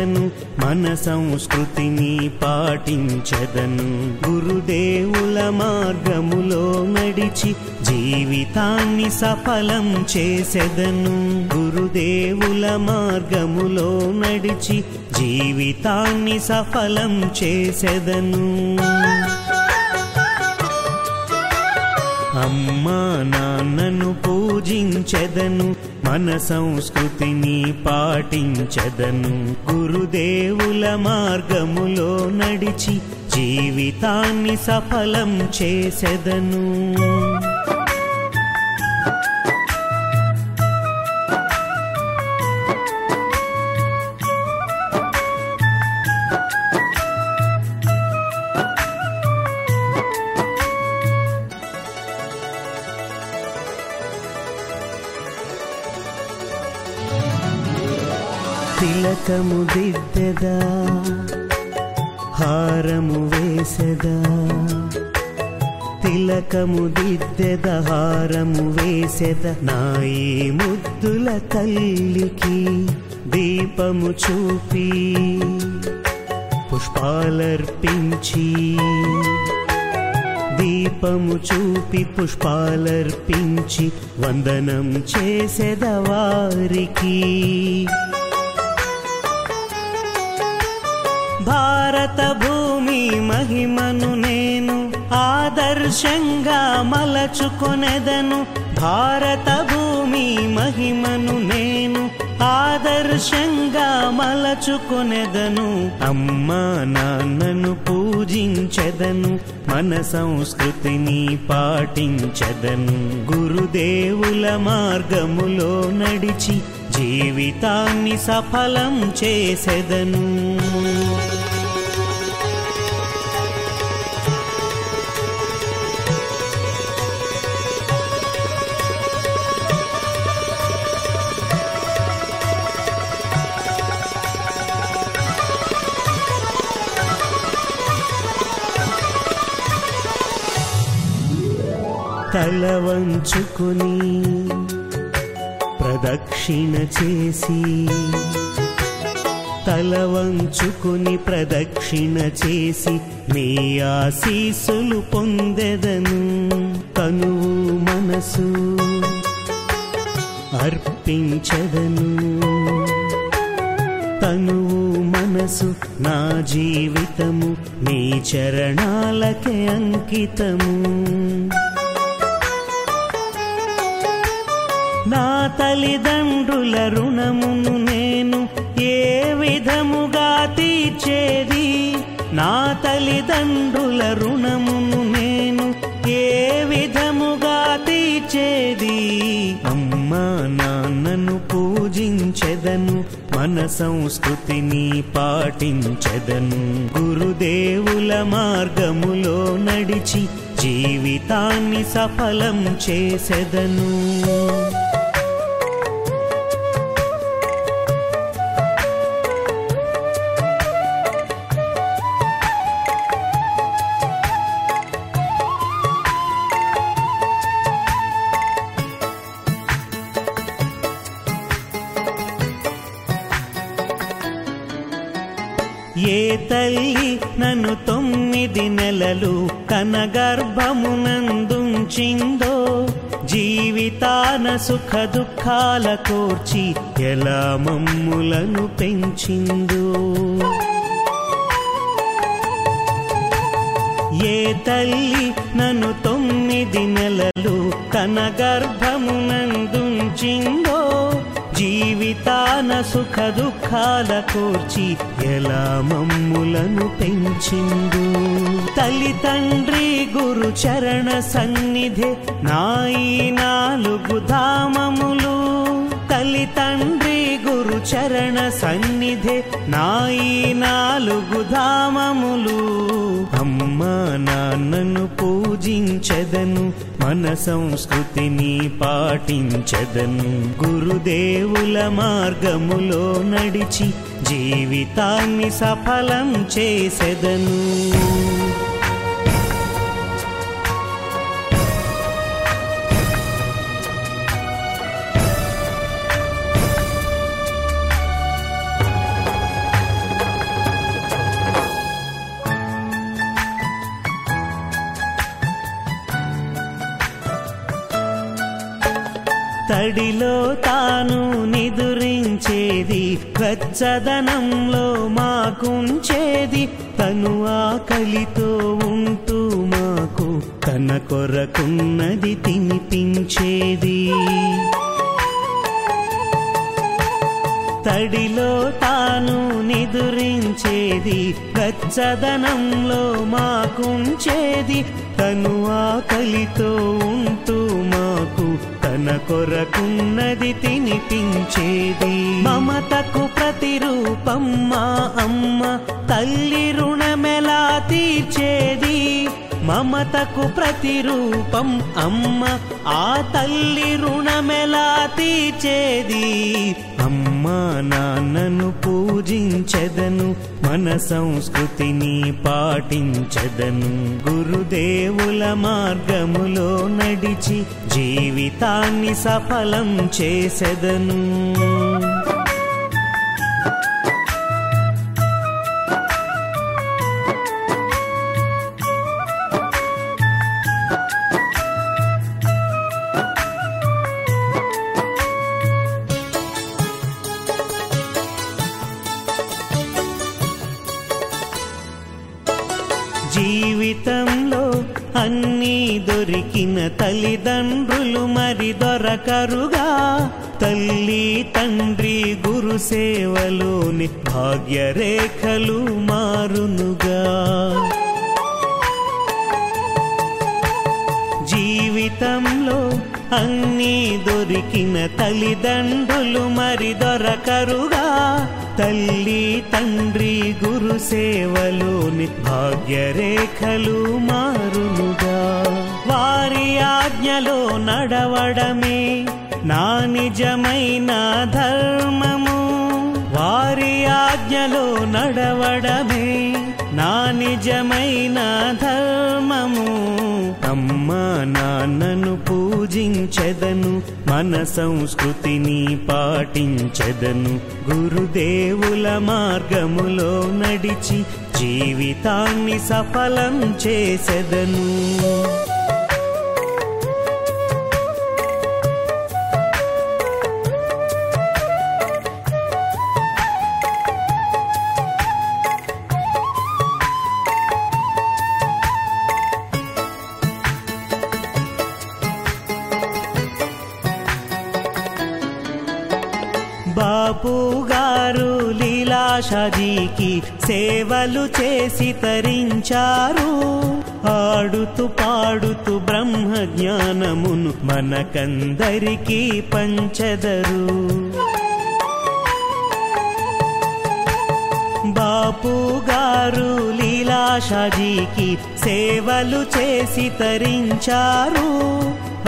పూజించెదను మన సంస్కృతిని పాటించదను. గురుదేవుల మార్గములో నడిచి జీవితాన్ని సఫలం చేసెదను. గురుదేవుల మార్గములో నడిచి జీవితాన్ని సఫలం చేసెదను. చెదను మన సంస్కృతిని పాటించదను. గురుదేవుల మార్గములో నడిచి జీవితాన్ని సఫలం చేసెదను. తిలకము దిద్దెదా హారము వేసెదా. తిలకము దిద్దెద హారము వేసెద. నాయి ముద్దుల తల్లికి దీపము చూపి పుష్పాలర్పించి. దీపము చూపి పుష్పాలర్పించి వందనం చేసెద వారికి. భారత భూమి మహిమను నేను ఆదర్శంగా మలచుకొనెదను. భారత భూమి మహిమను నేను ఆదర్శంగా మలచుకొనెదను. అమ్మా నాన్నను పూజించెదను మన సంస్కృతిని పాటించెదను. గురుదేవుల మార్గములో నడిచి జీవితాన్ని సఫలం చేసెదను. తల వంచుకొని ప్రదక్షిణ చేసి తల వంచుకొని ప్రదక్షిణ చేసి నీ ఆశీసులు పొందెదను తనువు మనసు అర్పించదను. తనువు మనసు నా జీవితము నీ చరణాలకే అంకితము. తల్లిదండ్రుల రుణమును నేను ఏ విధముగా తీర్చేది? నా తల్లిదండ్రుల రుణమును నేను ఏ విధముగా తీర్చేది? అమ్మా నాన్నను పూజించెదను మన సంస్కృతిని పాటించెదను. గురుదేవుల మార్గములో నడిచి జీవితాన్ని సఫలం చేసెదను. తొమ్మిది నెలలు తన గర్భమునందుంచిందో జీవితాన సుఖ దుఃఖాల కోర్చి ఎలా మమ్ములను పెంచిందో. ఏ తల్లి నన్ను తొమ్మిది నెలలు తన గర్భమునందుంచిందో జీవితాన సుఖ దుఃఖాల కూర్చి ఎలా మమ్ములను పెంచిందు? తల్లి తండ్రి గురు చరణ సన్నిధి నాయి నాలుగు ధామములు. తల్లి తండ్రి గురు చరణ సన్నిధి నాయి నాలుగు ధామములు. అమ్మా నాన్నను పూజించెదను మన సంస్కృతిని పాటించదను గురుదేవుల మార్గములో నడిచి జీవితాన్ని సఫలం చేసెదను. తడిలో తాను నిదురించేది వెచ్చదనంలో మాకుంచేది తను ఆకలితో ఉంటూ మాకు తన కొరకున్నది తినిపించేది. తడిలో తాను నిదురించేది వెచ్చదనంలో మాకుంచేది తను ఆకలితో ఉంటూ మాకు మన కొరకున్నది తినిపించేది. మమతకు ప్రతిరూపం మా అమ్మ తల్లి రుణమెలా తీర్చేది. మమతకు ప్రతిరూపం అమ్మ ఆ తల్లి రుణమెలా తీర్చేది? అమ్మా నాన్నను పూజించదను మన సంస్కృతిని పాటించదను. గురుదేవుల మార్గములో నడిచి జీవితాన్ని సఫలం చేసెదను. దొరికిన తల్లిదండ్రులు మరి దొరకరుగా. తల్లి తండ్రి గురు సేవలోని భాగ్యరేఖలు మారునుగా. జీవితంలో అన్నీ దొరికిన తల్లిదండ్రులు మరి దొరకరుగా. తల్లి తండ్రి గురు సేవలోని భాగ్యరేఖలు మారునుగా. వారి ఆజ్ఞలో నడవడమే నా నిజమైన ధర్మము. వారి ఆజ్ఞలో నడవడమే నా నిజమైన ధర్మము. అమ్మా నాన్నను పూజించెదను మన సంస్కృతిని పాటించెదను. గురుదేవుల మార్గములో నడిచి జీవితాన్ని సఫలం చేసెదను. బాపు గారు లీలాషాజీకి సేవలు చేసి తరించారు. ఆడుతూ పాడుతూ బ్రహ్మ జ్ఞానమును మనకందరికీ పంచదరు. బాపు గారు లీలాషాజీకి సేవలు చేసి తరించారు.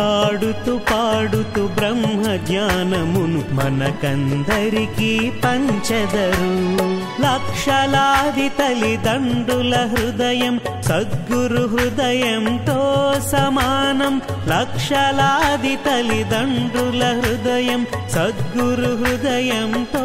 పాడుతూ పాడుతూ బ్రహ్మ జ్ఞానమును మనకందరికీ పంచదరు. లక్షలాది తల్లిదండ్రుల హృదయం సద్గురు హృదయంతో సమానం. లక్షలాది తల్లిదండ్రుల హృదయం సద్గురు హృదయంతో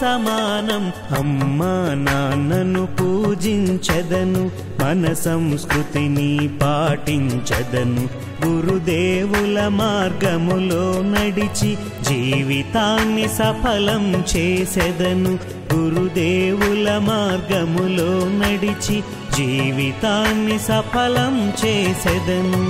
సమానం. అమ్మా నాన్నను పూజించదను మన సంస్కృతిని పాటించదను. గురుదేవుల మార్గములో నడిచి జీవితాన్ని సఫలం చేసెదను. గురుదేవుల మార్గములో నడిచి జీవితాన్ని సఫలం చేసెదను.